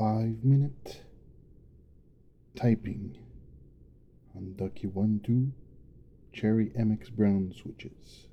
five minute typing on Ducky 1 2 Cherry MX Brown switches.